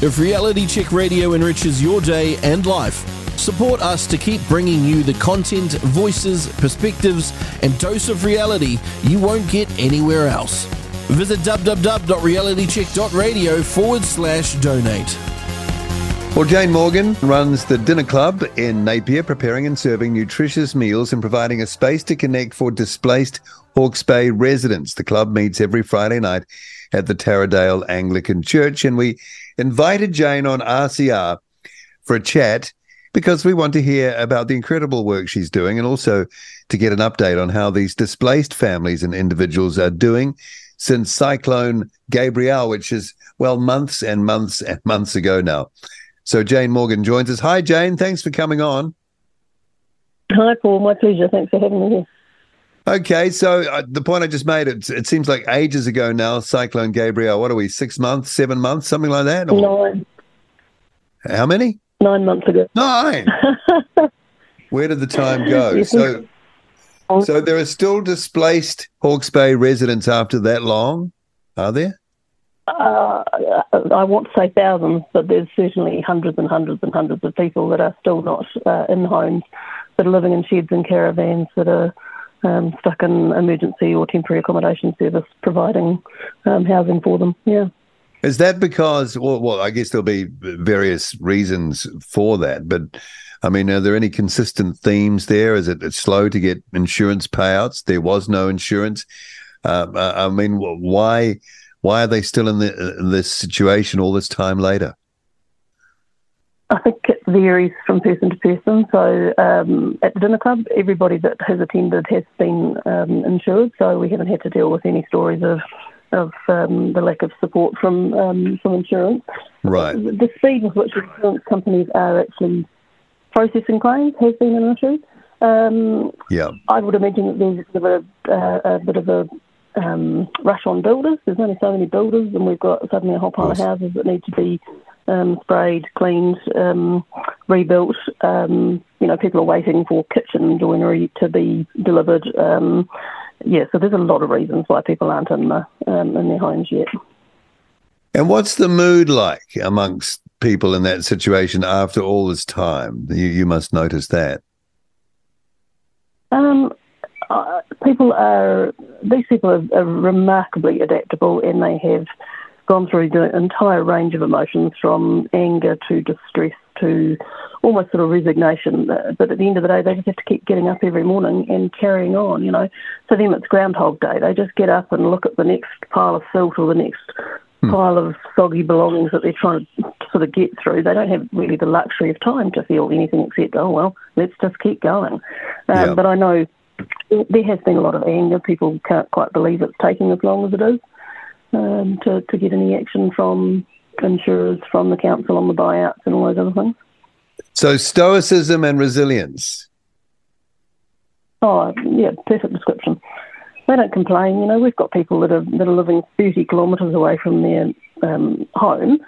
If Reality Check Radio enriches your day and life, support us to keep bringing you the content, voices, perspectives, and dose of reality you won't get anywhere else. Visit www.realitycheck.radio forward slash donate. Well, Jane Morgan runs the Dinner Club in Napier, preparing and serving nutritious meals and providing a space to connect for displaced Hawke's Bay residents. The club meets every Friday night at the Taradale Anglican Church, and we invited Jane on RCR for a chat because we want to hear about the incredible work she's doing and also to get an update on how these displaced families and individuals are doing since Cyclone Gabrielle, which is, well, months and months and months ago now. So Jane Morgan joins us. Hi, Jane. Thanks for coming on. Hi, Paul. My pleasure. Thanks for having me here. Okay, so uh, the point I just made, it, it seems like ages ago now, Cyclone Gabrielle, what are we, six months, seven months, something like that? Or? Nine. How many? Nine months ago. Nine? Where did the time go? So, so there are still displaced Hawke's Bay residents after that long, are there? Uh, I want to say thousands, but there's certainly hundreds and hundreds and hundreds of people that are still not uh, in homes, that are living in sheds and caravans, that are um, stuck in emergency or temporary accommodation service providing um, housing for them. Yeah. Is that because, well, well, I guess there'll be various reasons for that, but I mean, are there any consistent themes there? Is it slow to get insurance payouts? There was no insurance. Uh, I mean, why? Why are they still in, the, in this situation all this time later? I think varies from person to person. So um, at the dinner club, everybody that has attended has been um, insured, so we haven't had to deal with any stories of of um, the lack of support from um, from insurance. Right. The speed with which insurance companies are actually processing claims has been an issue. Um, yeah. I would imagine that there's a bit of a, uh, a, bit of a um, rush on builders. There's only so many builders, and we've got suddenly a whole pile of houses that need to be um, sprayed, cleaned, um, rebuilt. Um, you know, people are waiting for kitchen joinery to be delivered. Um, yeah, so there's a lot of reasons why people aren't in the um, in their homes yet. And what's the mood like amongst people in that situation after all this time? You, you must notice that. Um, uh, people are these people are, are, remarkably adaptable, and they have gone through the entire range of emotions from anger to distress to almost sort of resignation. But at the end of the day, they just have to keep getting up every morning and carrying on. You know, for them it's Groundhog Day. They just get up and look at the next pile of silt or the next hmm. pile of soggy belongings that they're trying to sort of get through. They don't have really the luxury of time to feel anything except, oh well, let's just keep going. Um, yeah. But I know there has been a lot of anger. People can't quite believe it's taking as long as it is um, to, to get any action from insurers, from the council on the buyouts and all those other things. So, stoicism and resilience. Oh, yeah, perfect description. They don't complain. You know, we've got people that are that are living 30 kilometres away from their um, home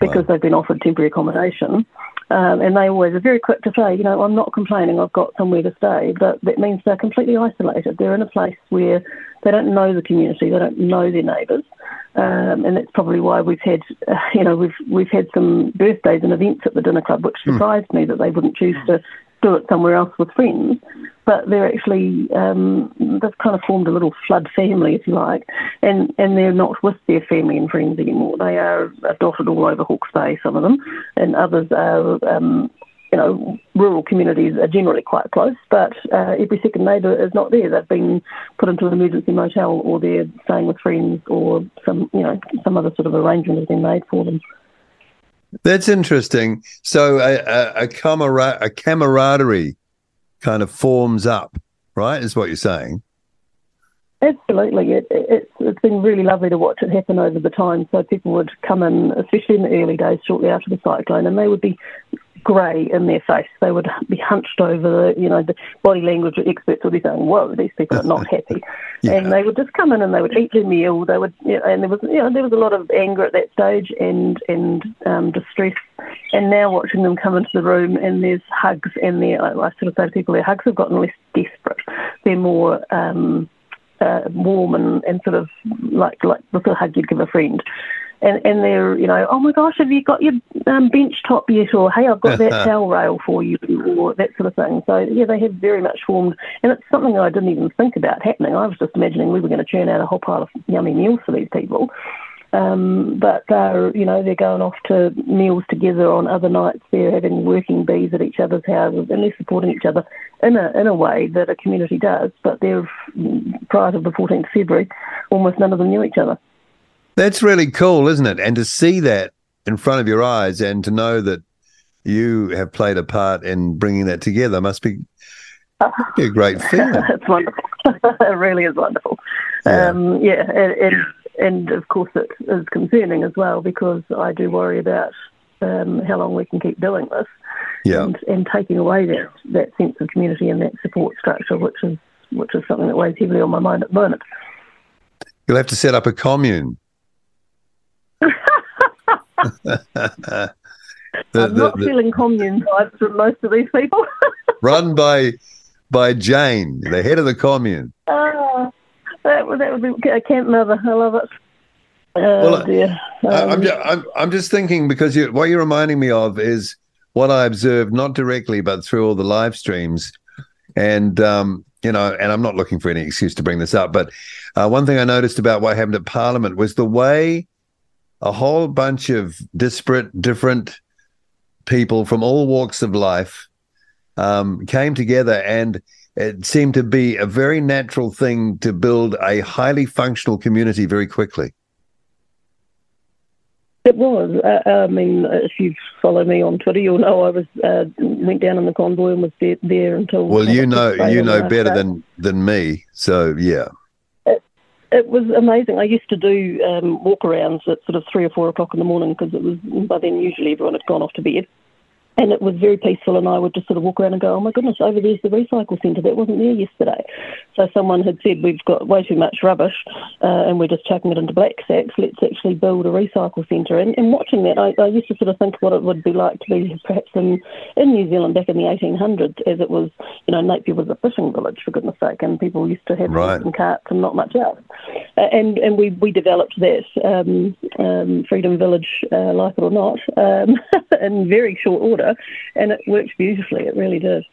because right. they've been offered temporary accommodation. Um, and they always are very quick to say, you know, I'm not complaining, I've got somewhere to stay. But that means they're completely isolated. They're in a place where they don't know the community, they don't know their neighbours. Um, and that's probably why we've had, uh, you know, we've we've had some birthdays and events at the dinner club, which hmm. surprised mm. me that they wouldn't choose to do it somewhere else with friends. But they're actually um, they've kind of formed a little flood family, if you like, and and they're not with their family and friends anymore. They are dotted all over Hawke's Bay, some of them, and others are. Um, you know, rural communities are generally quite close, but uh, every second neighbour is not there. They've been put into an emergency motel, or they're staying with friends, or some, you know, some other sort of arrangement has been made for them. That's interesting. So a, a, a, camara- a camaraderie kind of forms up, right? Is what you're saying. Absolutely. It, it, it's been really lovely to watch it happen over the time. So people would come in, especially in the early days, shortly after the cyclone, and they would be grey in their face. They would be hunched over the, you know, the body language experts would be saying, "Whoa, these people are not happy," yeah. and they would just come in and they would eat their meal. They would, you know, and there was, you know, there was a lot of anger at that stage and and um, distress. And now watching them come into the room and there's hugs and their, I sort of say to people, their hugs have gotten less desperate. They're more. Um, uh, warm and, and sort of like like the sort of hug you'd give a friend. And, and they're, you know, oh my gosh, have you got your um, bench top yet? Or, hey, I've got that towel rail for you, or that sort of thing. So, yeah, they have very much formed, and it's something I didn't even think about happening. I was just imagining we were going to churn out a whole pile of yummy meals for these people. Um, but they're, you know, they're going off to meals together on other nights. They're having working bees at each other's houses, and they're supporting each other in a in a way that a community does. But they're prior to the 14th of February, almost none of them knew each other. That's really cool, isn't it? And to see that in front of your eyes, and to know that you have played a part in bringing that together must be, be a great feeling. it's wonderful. it really is wonderful. Yeah, um, yeah it, it, and of course it is concerning as well because I do worry about um, how long we can keep doing this, yeah. and, and taking away that that sense of community and that support structure, which is which is something that weighs heavily on my mind at the moment. You'll have to set up a commune. the, I'm not the, feeling commune vibes from most of these people. run by by Jane, the head of the commune. Uh, that would that would be a camp mother. I love it. Oh well, dear. Um, I'm, just, I'm, I'm just thinking because you, what you're reminding me of is what I observed not directly but through all the live streams, and um, you know, and I'm not looking for any excuse to bring this up, but uh, one thing I noticed about what happened at Parliament was the way a whole bunch of disparate, different people from all walks of life um, came together and it seemed to be a very natural thing to build a highly functional community very quickly. It was. Uh, I mean, if you follow me on Twitter, you'll know I was uh, went down in the convoy and was there, there until. Well, you know, you know better than than me, so yeah. It, was amazing. I used to do um, walk arounds at sort of three or four o'clock in the morning because it was by then usually everyone had gone off to bed and it was very peaceful. And I would just sort of walk around and go, "Oh my goodness, over there's the recycle centre that wasn't there yesterday." So someone had said we've got way too much rubbish, uh, and we're just chucking it into black sacks. Let's actually build a recycle centre. And, and watching that, I, I, used to sort of think what it would be like to be perhaps in in New Zealand back in the 1800s, as it was. You know, Napier was a fishing village for goodness sake, and people used to have right. and carts and not much else. Uh, and and we we developed that um, um, Freedom Village, uh, like it or not, um, in very short order and it worked beautifully. It really did.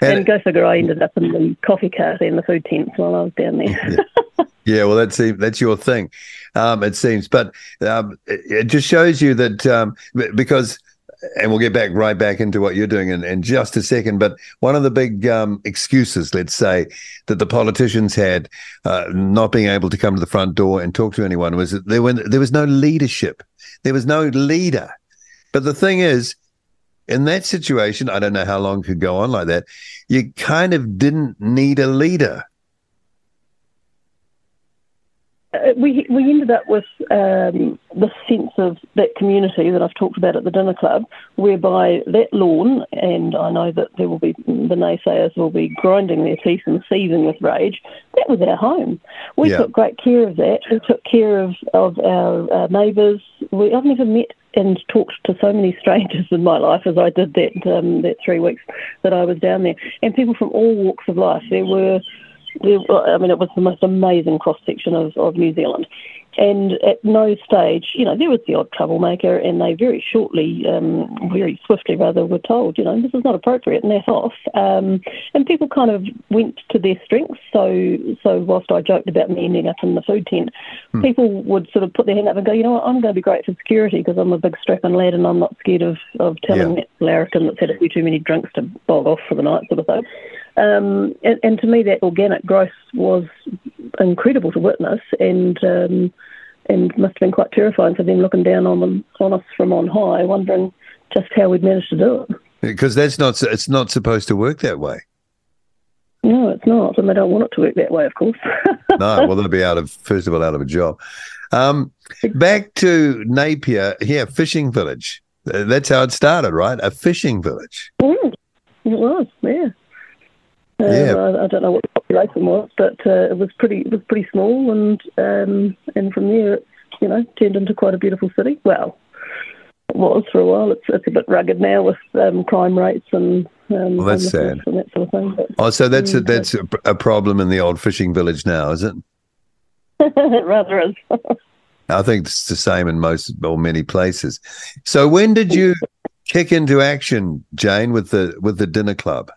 And, and go figure, I ended up in the coffee cart and the food tents while I was down there. yeah. yeah, well, that's that's your thing, um, it seems. But um, it, it, just shows you that um, because and we'll get back right back into what you're doing in, in just a second. But one of the big um, excuses, let's say, that the politicians had uh, not being able to come to the front door and talk to anyone was that there, were, there was no leadership. There was no leader. But the thing is, in that situation, I don't know how long could go on like that. You kind of didn't need a leader. Uh, we we ended up with um, the sense of that community that I've talked about at the dinner club, whereby that lawn, and I know that there will be the naysayers will be grinding their teeth and seething with rage. That was our home. We yeah. took great care of that. We took care of of our, our neighbours. We I've never met and talked to so many strangers in my life as I did that um, that three weeks that I was down there, and people from all walks of life. There were, there, I mean, it was the most amazing cross section of, of New Zealand. And at no stage, you know, there was the odd troublemaker, and they very shortly, um, very swiftly rather, were told, you know, this is not appropriate, and that's off. Um, and people kind of went to their strengths. So, so whilst I joked about me ending up in the food tent, hmm. people would sort of put their hand up and go, you know what, I'm going to be great for security because I'm a big strapping lad, and I'm not scared of of telling yeah. that larrikin that's had a few too many drinks to bog off for the night, sort of thing. Um, and, and, to me, that organic growth was incredible to witness, and um, and must have been quite terrifying for them looking down on them on us from on high, wondering just how we'd managed to do it. Because that's not it's not supposed to work that way. No, it's not, and they don't want it to work that way, of course. no, well, they'll be out of first of all out of a job. Um, back to Napier, yeah, fishing village. That's how it started, right? A fishing village. Mm, it was, yeah. Uh, yeah. I, I, don't know what the population was, but uh, it was pretty it was pretty small, and um, and from there, it's you know turned into quite a beautiful city. Well, it was for a while. It's it's a bit rugged now with um, crime rates and um, well, that's sad and that sort of thing. But, oh, so that's a, mm, that's a, a problem in the old fishing village now, is it? it rather is. I think it's the same in most or many places. So when did you kick into action, Jane, with the with the dinner club?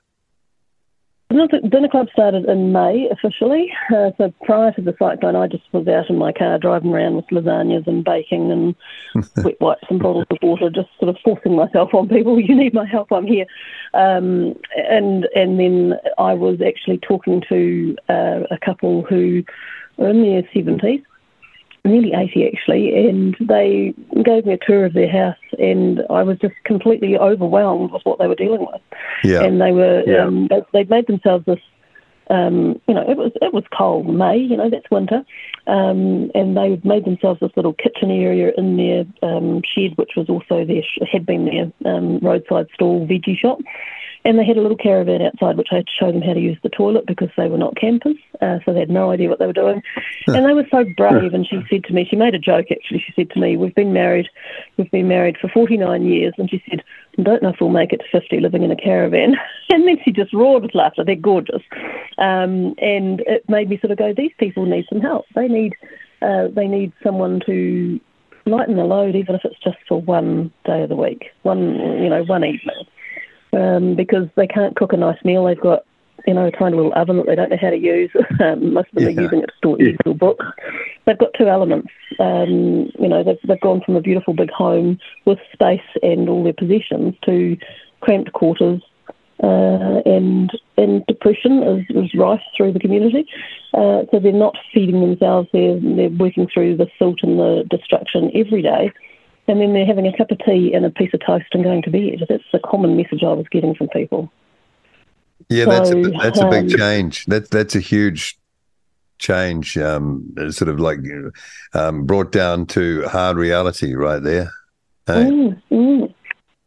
The dinner club started in May officially. Uh, so prior to the cyclone, I just was out in my car driving around with lasagnas and baking and wet wipes and bottles of water, just sort of forcing myself on people. You need my help, I'm here. Um, and and then I was actually talking to uh, a couple who are in their seventies nearly 80 actually, and they gave me a tour of their house, and I was just completely overwhelmed with what they were dealing with. Yeah. And they were, Yeah. um, they, they'd made themselves this, um, you know, it was it was cold May, you know, that's winter, um, and they made themselves this little kitchen area in their um, shed, which was also their had been their um, roadside stall veggie shop. And they had a little caravan outside, which I had to show them how to use the toilet because they were not campers, uh, so they had no idea what they were doing. and they were so brave. And she said to me, she made a joke actually. She said to me, "We've been married, we've been married for 49 years," and she said, "I don't know if we'll make it to 50 living in a caravan." and then she just roared with laughter. They're gorgeous, um, and it made me sort of go, "These people need some help. They need, uh, they need someone to." Lighten the load, even if it's just for one day of the week, one you know, one evening um, because they can't cook a nice meal. They've got, you know, a tiny little oven that they don't know how to use. Um, most of them Yeah. are using it to store or books. They've got two elements. Um, you know, they've, they've gone from a beautiful big home with space and all their possessions to cramped quarters. Uh, and and depression is, is rife through the community. Uh, so they're not feeding themselves. They're they're working through the silt and the destruction every day and then they're having a cup of tea and a piece of toast and going to bed. That's the common message I was getting from people. Yeah, that's a, So, that's a big um, change. That's that's a huge change. Um, sort of like um, brought down to hard reality right there. Hey? Mm, mm.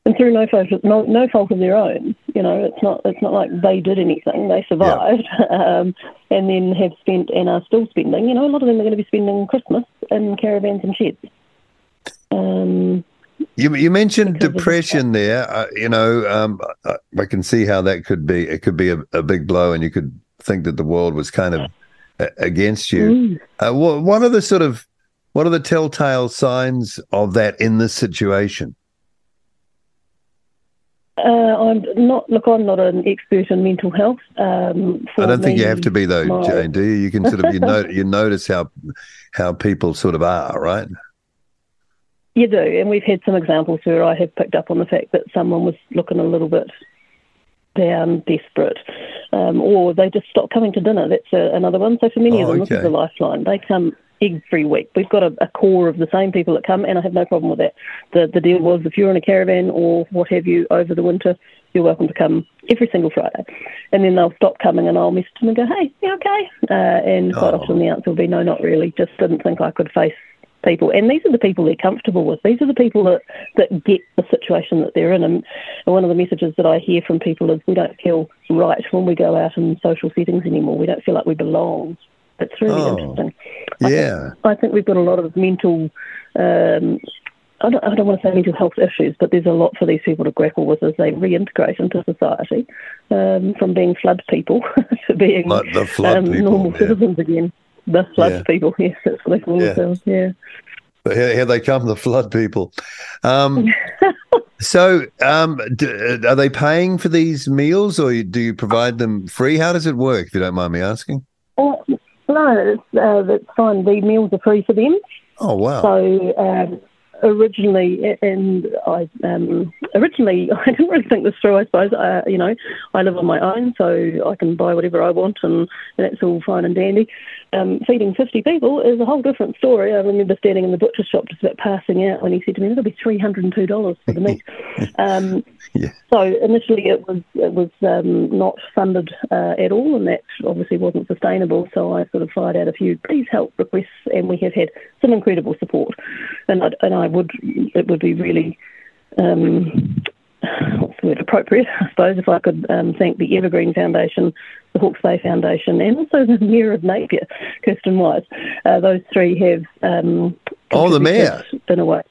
And through no fault, of, no, no fault of their own. You know, it's not it's not like they did anything. They survived, um, and then have spent and are still spending. You know, a lot of them are going to be spending Christmas in caravans and sheds. Um, You you mentioned depression there. Uh, you know, um, I, I can see how that could be. It could be a, a big blow, and you could think that the world was kind of against you. mm. Uh, what, what are the sort of what are the telltale signs of that in this situation? uh, I'm not. Look, I'm not an expert in mental health. Um, I don't think you have to be though, my- Jane. Do you? You can sort of you know you notice how how people sort of are, right? You do, and we've had some examples where I have picked up on the fact that someone was looking a little bit down, desperate, um, or they just stopped coming to dinner. That's a, another one. So for many Oh, of them, this is a lifeline. They come every week. We've got a, a core of the same people that come, and I have no problem with that. The the deal was if you're in a caravan or what have you over the winter, you're welcome to come every single Friday. And then they'll stop coming, and I'll message them and go, "Hey, you okay?" Uh, and quite Oh. often the answer will be, "No, not really. Just didn't think I could face." People and these are the people they're comfortable with these are the people that, that get the situation that they're in and, one of the messages that I hear from people is we don't feel right when we go out in social settings anymore we don't feel like we belong it's really Oh, interesting I think- Yeah. I think we've got a lot of mental um, I don't, I don't want to say mental health issues, but there's a lot for these people to grapple with as they reintegrate into society, um, from being flood people to being Like the flood um, people. normal yeah. citizens again. The flood Yeah. people, yes, they call Yeah. themselves. Yeah. But here, here they come, the flood people. Um, so, um, d- are they paying for these meals, or do you provide them free? How does it work? If you don't mind me asking. Oh, no, it's, uh, that's fine. The meals are free for them. Oh wow! So um, originally, and I um, originally I didn't really think this through. I suppose uh, you know I live on my own, so I can buy whatever I want, and, that's all fine and dandy. Um, feeding fifty people is a whole different story. I remember standing in the butcher shop just about passing out when he said to me, "It'll be three hundred and two dollars for the meat." um, Yeah. So initially it was it was um, not funded uh, at all, and that obviously wasn't sustainable. So I sort of fired out a few please help requests, and we have had some incredible support. And I, and I would it would be really um, what's the word appropriate, I suppose, if I could um, thank the Evergreen Foundation, the Hawke's Bay Foundation, and also the Mayor of Napier, Kirsten Wise. Uh, those three have um, Oh, the mayor. in a way.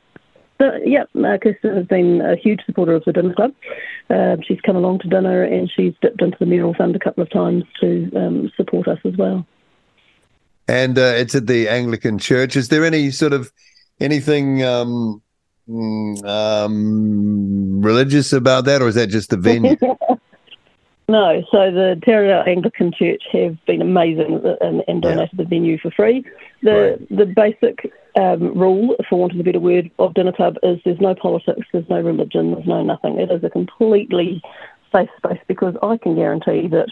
So, yeah, uh, Kirsten has been a huge supporter of the dinner club. Um, she's come along to dinner and she's dipped into the mayoral fund a couple of times to um, support us as well. and uh, it's at the Anglican Church. Is there any sort of anything um, mm, um, religious about that, or is that just the venue? No, so the Taradale Anglican Church have been amazing and, and donated yeah. the venue for free. The right. the basic um, rule, for want of a better word, of Dinner Club is there's no politics, there's no religion, there's no nothing. It is a completely safe space because I can guarantee that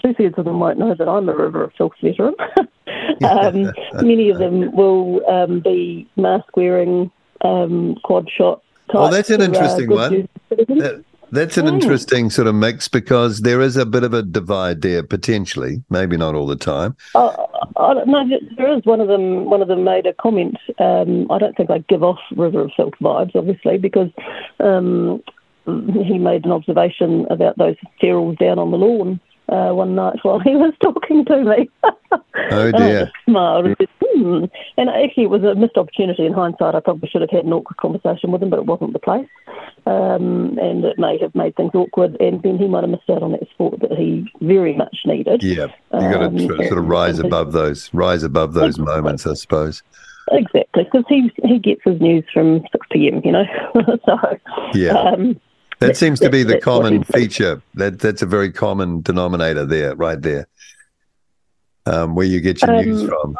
two thirds of them won't know that I'm a River of Filth veteran. um, many of them will um, be mask wearing, um, quad shot. Well, that's an uh, interesting uh, one. That, that's an interesting sort of mix because there is a bit of a divide there potentially, maybe not all the time. Uh, no, there is. One of them. One of them made a comment. Um, I don't think I give off River of Filth vibes, obviously, because um, he made an observation about those ferals down on the lawn uh, one night while he was talking to me. oh dear! smiled. And, hmm. and actually, it was a missed opportunity. In hindsight, I probably should have had an awkward conversation with him, but it wasn't the place, um, and it may have made things awkward. And then he might have missed out on that sport that he very much needed. Yeah, you got to um, sort of rise above those, rise above those exactly. moments, I suppose. Exactly, because he he gets his news from six pm, you know. so yeah. Um, that seems to be the common feature. That that's a very common denominator there, right there, um, where you get your um, news from.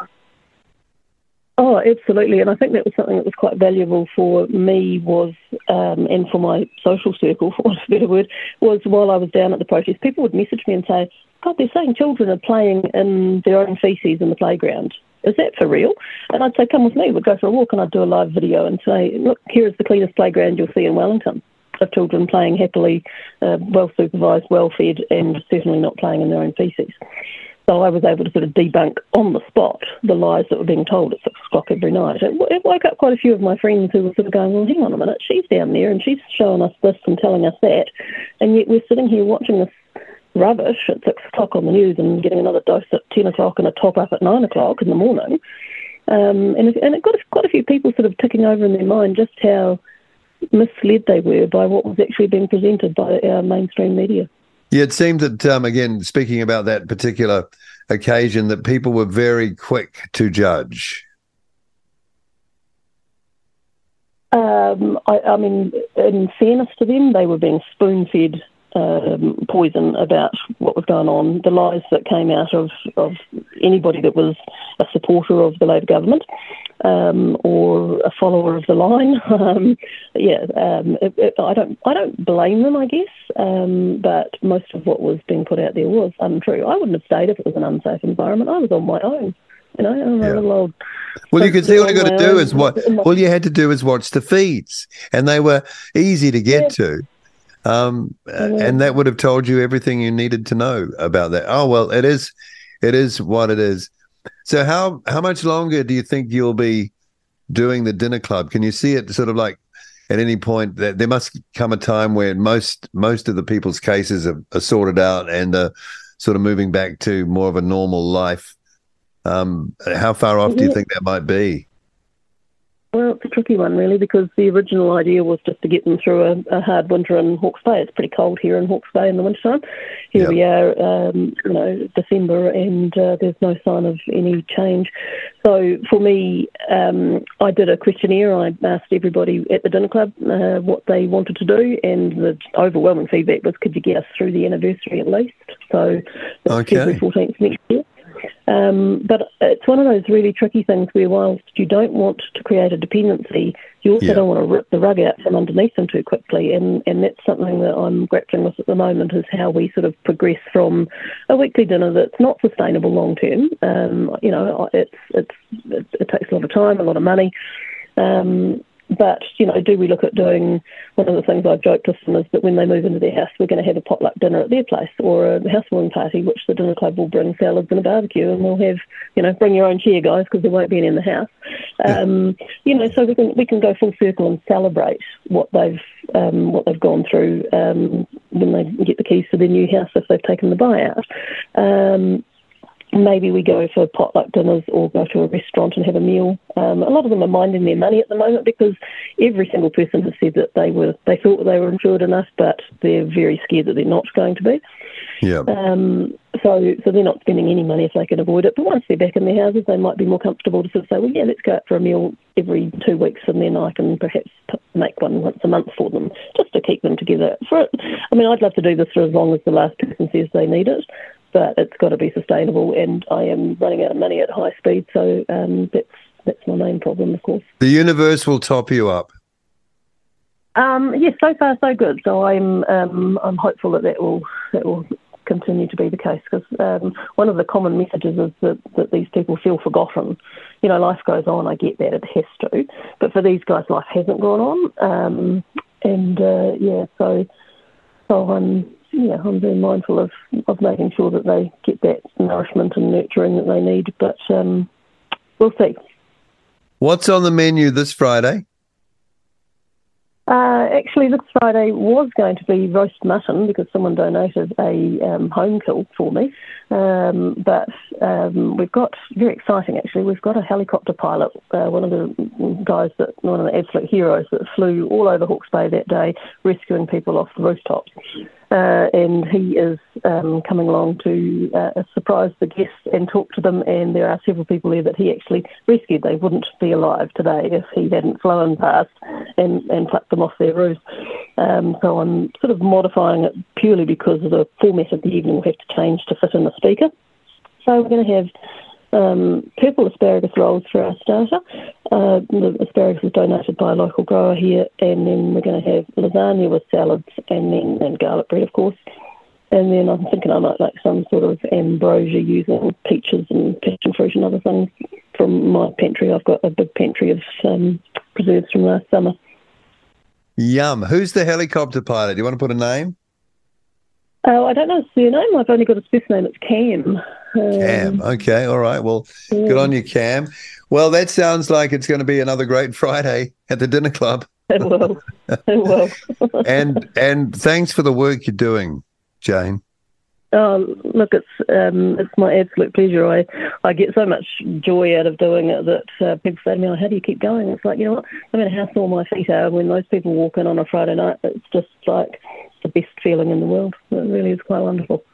Oh, absolutely, and I think that was something that was quite valuable for me was, um, and for my social circle, for want of a better word, was while I was down at the protest, people would message me and say, "God, they're saying children are playing in their own feces in the playground." Is that for real? And I'd say, come with me. We'd go for a walk and I'd do a live video and say, look, here is the cleanest playground you'll see in Wellington of children playing happily, uh, well supervised, well fed, and certainly not playing in their own feces. So I was able to sort of debunk on the spot the lies that were being told at six o'clock every night. It, it woke up quite a few of my friends who were sort of going, well, hang on a minute, she's down there and she's showing us this and telling us that, and yet we're sitting here watching this rubbish at six o'clock on the news and getting another dose at ten o'clock and a top up at nine o'clock in the morning. Um, and, and it got quite a few people sort of ticking over in their mind just how misled they were by what was actually being presented by our mainstream media. Yeah, it seemed that, um, again, speaking about that particular occasion, that people were very quick to judge. Um, I, I, mean, in fairness to them, they were being spoon fed um, poison about what was going on, the lies that came out of, of anybody that was a supporter of the Labor government um, or a follower of the line. Um, yeah, um, it, it, I don't I don't blame them, I guess, um, but most of what was being put out there was untrue. I wouldn't have stayed if it was an unsafe environment. I was on my own. You know, I'm yeah. a little old. Well, you could see all you got to do is what all you had to do is watch the feeds, and they were easy to get yeah. to. Um, and that would have told you everything you needed to know about that. Oh well, it is, it is what it is. So how how much longer do you think you'll be doing the dinner club? Can you see it sort of like at any point that there must come a time where most most of the people's cases are, are sorted out and are sort of moving back to more of a normal life. Um, how far off do you think that might be? Well, it's a tricky one, really, because the original idea was just to get them through a, a hard winter in Hawke's Bay. It's pretty cold here in Hawke's Bay in the wintertime. Here yep. we are, um, you know, December, and uh, there's no sign of any change. So for me, um, I did a questionnaire. I asked everybody at the dinner club uh, what they wanted to do, and the overwhelming feedback was, could you get us through the anniversary at least? So okay. February 14th next year. Um, but it's one of those really tricky things where, whilst you don't want to create a dependency, you also yeah. don't want to rip the rug out from underneath them too quickly. And, and that's something that I'm grappling with at the moment is how we sort of progress from a weekly dinner that's not sustainable long term. Um, you know, it's, it's, it, it takes a lot of time, a lot of money. Um, but, you know, do we look at doing one of the things I've joked with them is that when they move into their house, we're going to have a potluck dinner at their place or a housewarming party, which the dinner club will bring salads and a barbecue, and we'll have, you know, bring your own chair, guys, because there won't be any in the house. Um, you know, so we can we can go full circle and celebrate what they've um, what they've gone through um, when they get the keys to their new house if they've taken the buyout. Um, maybe we go for potluck dinners or go to a restaurant and have a meal. Um, a lot of them are minding their money at the moment because every single person has said that they were they thought they were insured enough, but they're very scared that they're not going to be. Yeah. Um, so so they're not spending any money if they can avoid it. But once they're back in their houses, they might be more comfortable to sort of say, well, yeah, let's go out for a meal every two weeks, and then I can perhaps make one once a month for them, just to keep them together. For I mean, I'd love to do this for as long as the last person says they need it but it's got to be sustainable. And I am running out of money at high speed, so um, that's that's my main problem, of course. The universe will top you up. Um, yes, so far so good. So I'm um, I'm hopeful that that will that will continue to be the case because um, one of the common messages is that, that these people feel forgotten. You know, life goes on. I get that it has to, but for these guys, life hasn't gone on. Um, and uh, yeah, so so I'm yeah, I'm very mindful of, of making sure that they get that nourishment and nurturing that they need. But um, we'll see. What's on the menu this Friday? Uh, actually, this Friday was going to be roast mutton because someone donated a um, home kill for me. Um, but um, we've got very exciting. Actually, we've got a helicopter pilot, uh, one of the guys that one of the absolute heroes that flew all over Hawke's Bay that day, rescuing people off the rooftops uh, and he is um, coming along to uh, surprise the guests and talk to them. And there are several people there that he actually rescued. They wouldn't be alive today if he hadn't flown past and, and plucked them off their roofs. Um, so I'm sort of modifying it purely because of the format of the evening will have to change to fit in the speaker. So we're going to have um, purple asparagus rolls for our starter. Uh, the asparagus was donated by a local grower here, and then we're going to have lasagna with salads and then and garlic bread, of course. And then I'm thinking I might like some sort of ambrosia using peaches and passion fruit and other things from my pantry. I've got a big pantry of um, preserves from last summer. Yum. Who's the helicopter pilot? Do you want to put a name? Oh, I don't know his surname. I've only got his first name. It's Cam. Um, Cam. Okay. All right. Well, yeah. good on you, Cam. Well, that sounds like it's going to be another great Friday at the dinner club. It will. It will. and and thanks for the work you're doing, Jane. Oh, look, it's um, it's my absolute pleasure. I, I get so much joy out of doing it that uh, people say to me, oh, "How do you keep going?" It's like you know what? No matter how sore my feet are, when those people walk in on a Friday night, it's just like the best feeling in the world. It really is quite wonderful.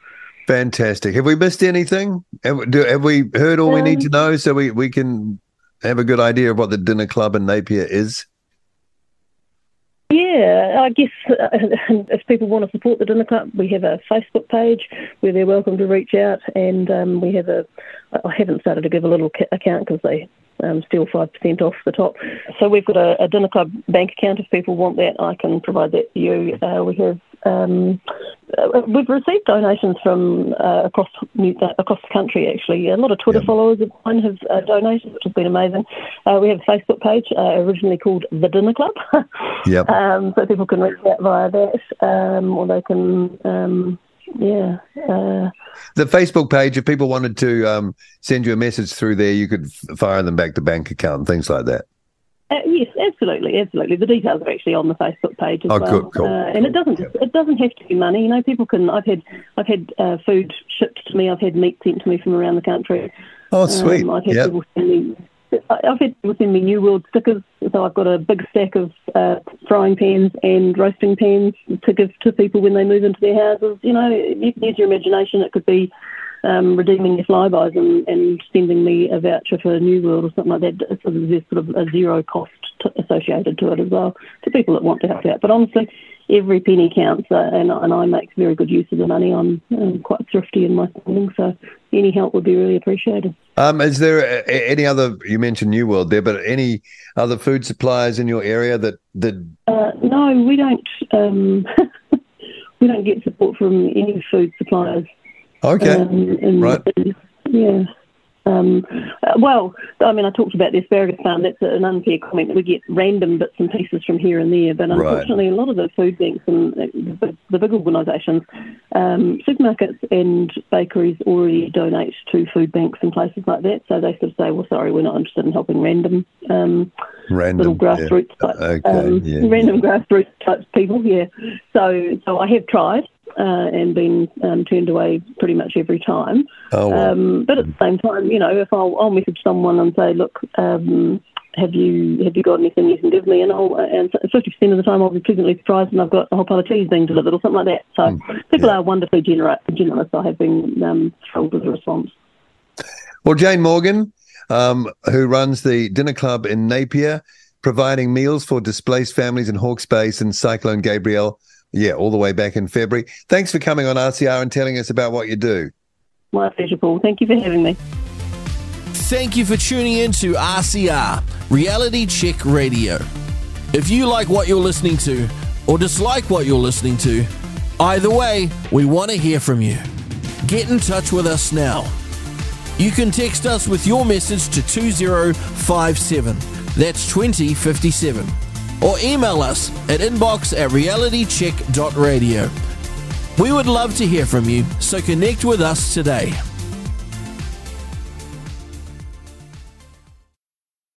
Fantastic. Have we missed anything? Have, do, have we heard all um, we need to um, know so we, we can have a good idea of what the dinner club in Napier is? Yeah, I guess uh, if people want to support the dinner club, we have a Facebook page where they're welcome to reach out, and um, we have a. I haven't started to Givealittle account because they um, still 5% off the top. So we've got a, a, dinner club bank account. If people want that, I can provide that to you. Uh, we have um, uh, we've received donations from uh, across uh, across the country. Actually, a lot of Twitter yep. followers of mine have uh, donated, which has been amazing. Uh, we have a Facebook page originally called the Dinner Club. yep. Um, so people can reach out via that, um, or they can. Um, yeah. Uh, the Facebook page, if people wanted to um, send you a message through there, you could fire them back to bank account and things like that. Uh, yes, absolutely, absolutely. The details are actually on the Facebook page as oh, well. Good, cool. Uh, and it doesn't it doesn't have to be money. You know, people can. I've had I've had uh, food shipped to me. I've had meat sent to me from around the country. Oh, sweet. Um, I've had yep. people send me I've had people send me New World stickers, so I've got a big stack of uh, frying pans and roasting pans to give to people when they move into their houses. You know, you can use your imagination. It could be um, redeeming your Flybuys and, and sending me a voucher for New World or something like that. So there's sort of a zero cost associated to it as well to people that want to help out. But honestly, every penny counts, uh, and, and I make very good use of the money. I'm um, quite thrifty in my spending, so any help would be really appreciated. Um, is there any other? You mentioned New World there, but any other food suppliers in your area that that? Uh, no, we don't. Um, we don't get support from any food suppliers. Okay. Um, right. yeah. Um, uh, well, I mean, I talked about the asparagus farm. That's an unfair comment. We get random bits and pieces from here and there, but unfortunately, right. a lot of the food banks and the, the big organisations, um, supermarkets and bakeries already donate to food banks and places like that. So they sort of say, "Well, sorry, we're not interested in helping random, um, random little grassroots yeah. type, okay, um, yeah. random grassroots type people." Yeah. So, so I have tried. uh, and been um, turned away pretty much every time. Oh, um, but at the same time, you know, if I'll, I'll message someone and say, look, um, have you have you got anything you can give me? And I'll, and fifty percent of the time I'll be pleasantly surprised, and I've got a whole pile of cheese being delivered or something like that. So people yeah. are wonderfully generous. generous. I have been um, thrilled with the response. Well, Jane Morgan, um, who runs the dinner club in Napier, providing meals for displaced families in Hawke's Bay since Cyclone Gabrielle. Yeah, all the way back in February. Thanks for coming on RCR and telling us about what you do. My pleasure, Paul. Thank you for having me. Thank you for tuning in to RCR, Reality Check Radio. If you like what you're listening to or dislike what you're listening to, either way, we want to hear from you. Get in touch with us now. You can text us with your message to 2057. That's 2057. Or email us at inbox at realitycheck.radio. We would love to hear from you, so connect with us today.